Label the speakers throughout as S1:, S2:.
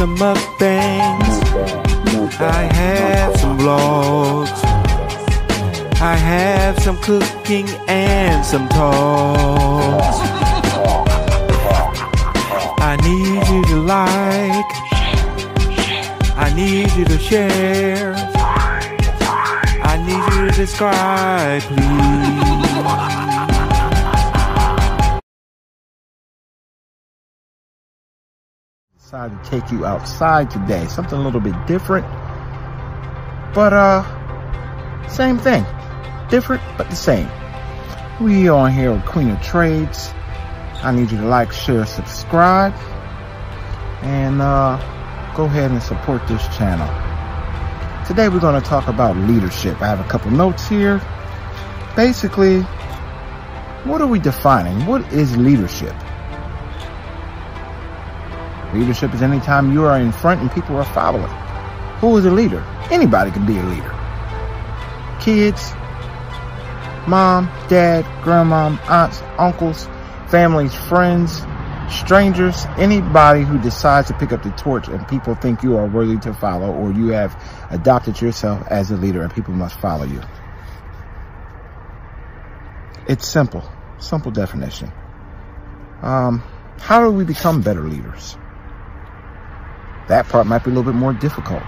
S1: Some mukbangs. I have some vlogs. I have some cooking and some talks. I need you to like. I need you to share. I need you to subscribe, please.
S2: Decided to take you outside today. Something a little bit different. But uh same thing. Different but the same. We on here with Queen of Trades. I need you to like, share, subscribe. And uh go ahead and support this channel. Today we're going to talk about leadership. I have a couple notes here. Basically, what are we defining? What is leadership? Leadership is anytime you are in front and people are following. Who is a leader? Anybody can be a leader. Kids, mom, dad, grandma, aunts, uncles, families, friends, strangers, anybody who decides to pick up the torch and people think you are worthy to follow or you have adopted yourself as a leader and people must follow you. It's simple, simple definition. Um, how do we become better leaders? That part might be a little bit more difficult,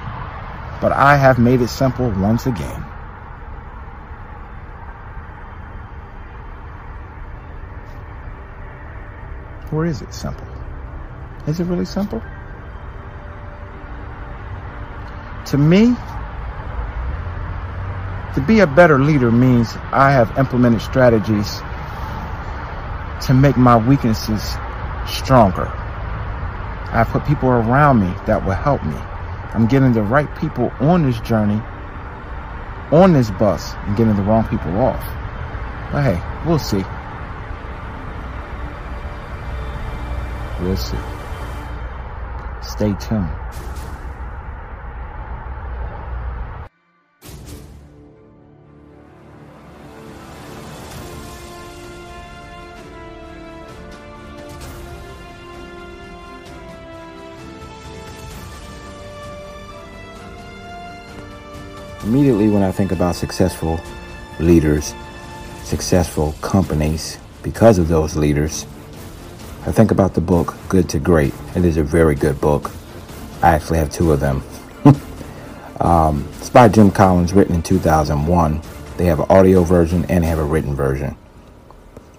S2: but I have made it simple once again. Or is it simple? Is it really simple? To me, to be a better leader means I have implemented strategies to make my weaknesses stronger. I put people around me that will help me. I'm getting the right people on this journey, on this bus, and getting the wrong people off. But hey, we'll see. We'll see. Stay tuned. Immediately, when I think about successful leaders, successful companies, because of those leaders, I think about the book Good to Great. It is a very good book. I actually have two of them. um, it's by Jim Collins, written in 2001. They have an audio version and have a written version.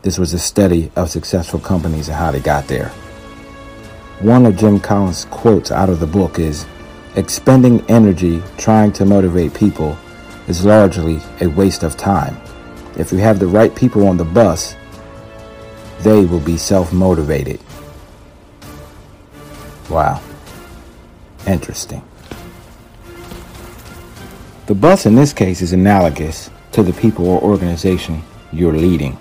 S2: This was a study of successful companies and how they got there. One of Jim Collins' quotes out of the book is Expending energy trying to motivate people is largely a waste of time. If you have the right people on the bus, they will be self motivated. Wow. Interesting. The bus in this case is analogous to the people or organization you're leading.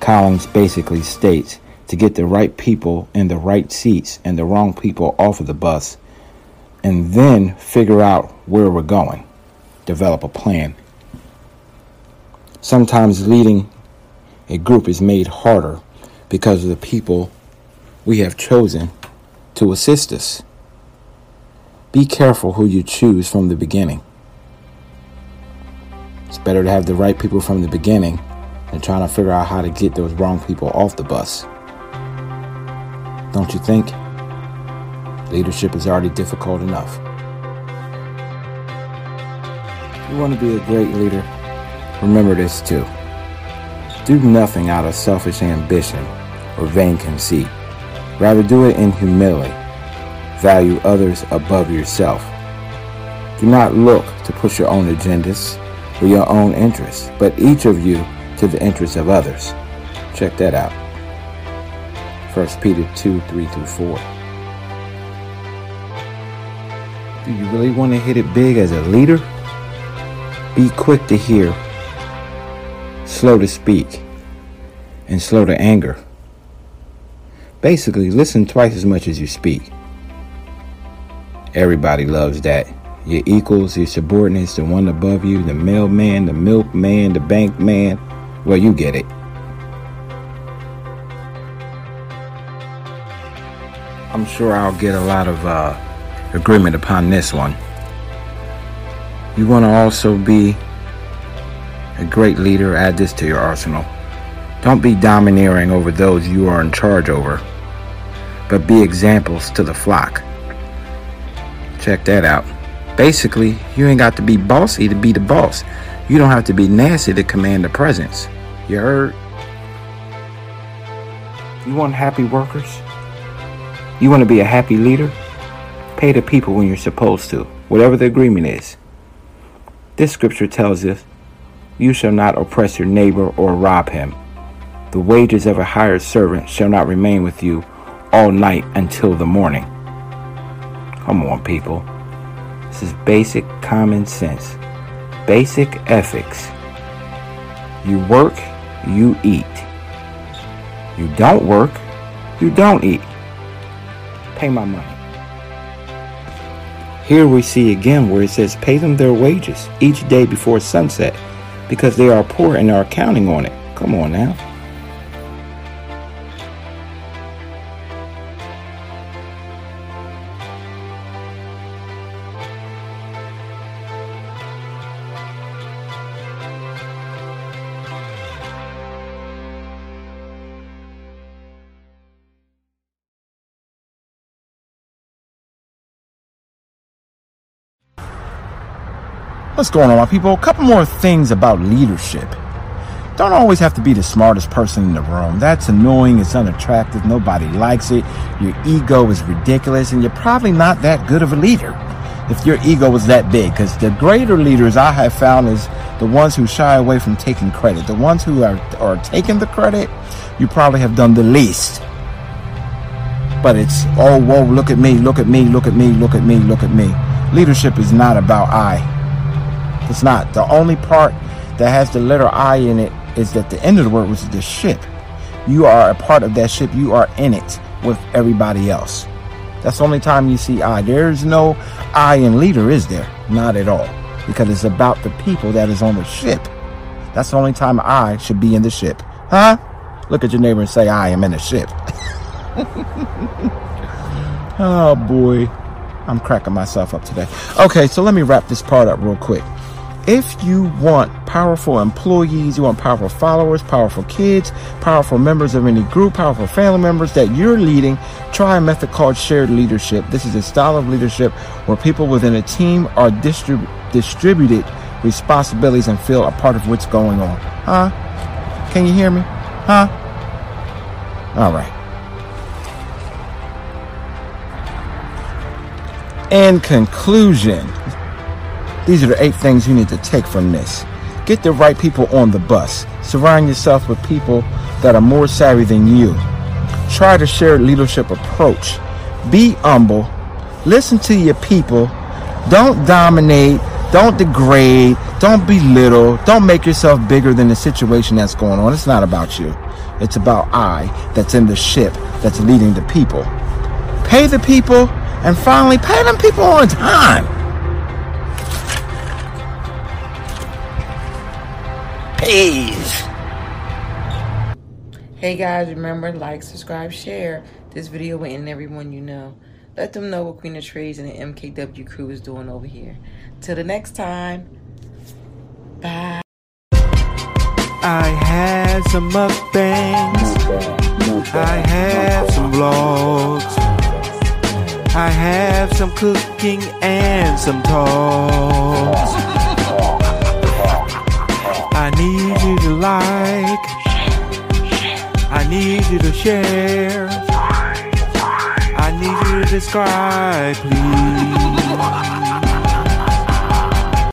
S2: Collins basically states to get the right people in the right seats and the wrong people off of the bus and then figure out where we're going, develop a plan. Sometimes leading a group is made harder because of the people we have chosen to assist us. Be careful who you choose from the beginning. It's better to have the right people from the beginning than trying to figure out how to get those wrong people off the bus. Don't you think? Leadership is already difficult enough. You want to be a great leader? Remember this too. Do nothing out of selfish ambition or vain conceit. Rather, do it in humility. Value others above yourself. Do not look to push your own agendas or your own interests, but each of you to the interests of others. Check that out. 1 Peter 2 3 through 4. Do you really want to hit it big as a leader? Be quick to hear, slow to speak, and slow to anger. Basically, listen twice as much as you speak. Everybody loves that. Your equals, your subordinates, the one above you, the mailman, the milkman, the bank man. Well, you get it. I'm sure I'll get a lot of uh, agreement upon this one. You want to also be a great leader, add this to your arsenal. Don't be domineering over those you are in charge over, but be examples to the flock. Check that out. Basically, you ain't got to be bossy to be the boss. You don't have to be nasty to command the presence. You heard? You want happy workers? You want to be a happy leader? Pay the people when you're supposed to, whatever the agreement is. This scripture tells us, You shall not oppress your neighbor or rob him. The wages of a hired servant shall not remain with you all night until the morning. Come on, people. This is basic common sense, basic ethics. You work, you eat. You don't work, you don't eat. Pay my money. Here we see again where it says, Pay them their wages each day before sunset, because they are poor and are counting on it. Come on now. What's going on, my people? A couple more things about leadership. Don't always have to be the smartest person in the room. That's annoying, it's unattractive, nobody likes it. Your ego is ridiculous, and you're probably not that good of a leader if your ego was that big. Because the greater leaders I have found is the ones who shy away from taking credit. The ones who are, are taking the credit, you probably have done the least. But it's, oh, whoa, look at me, look at me, look at me, look at me, look at me. Leadership is not about I. It's not. The only part that has the letter I in it is that the end of the word was the ship. You are a part of that ship. You are in it with everybody else. That's the only time you see I. There's no I in leader, is there? Not at all. Because it's about the people that is on the ship. That's the only time I should be in the ship. Huh? Look at your neighbor and say, I am in the ship. oh boy. I'm cracking myself up today. Okay, so let me wrap this part up real quick. If you want powerful employees, you want powerful followers, powerful kids, powerful members of any group, powerful family members that you're leading, try a method called shared leadership. This is a style of leadership where people within a team are distrib- distributed responsibilities and feel a part of what's going on. Huh? Can you hear me? Huh? All right. In conclusion, these are the eight things you need to take from this. Get the right people on the bus. Surround yourself with people that are more savvy than you. Try to share leadership approach. Be humble. Listen to your people. Don't dominate. Don't degrade. Don't belittle. Don't make yourself bigger than the situation that's going on. It's not about you. It's about I that's in the ship that's leading the people. Pay the people and finally pay them people on time. Peace.
S3: Hey guys, remember like, subscribe, share this video with everyone you know. Let them know what Queen of Trades and the MKW crew is doing over here. Till the next time, bye.
S1: I had some mukbangs. I have some vlogs. I have some cooking and some talks. I need you to like. I need you to share. I need you to subscribe, please.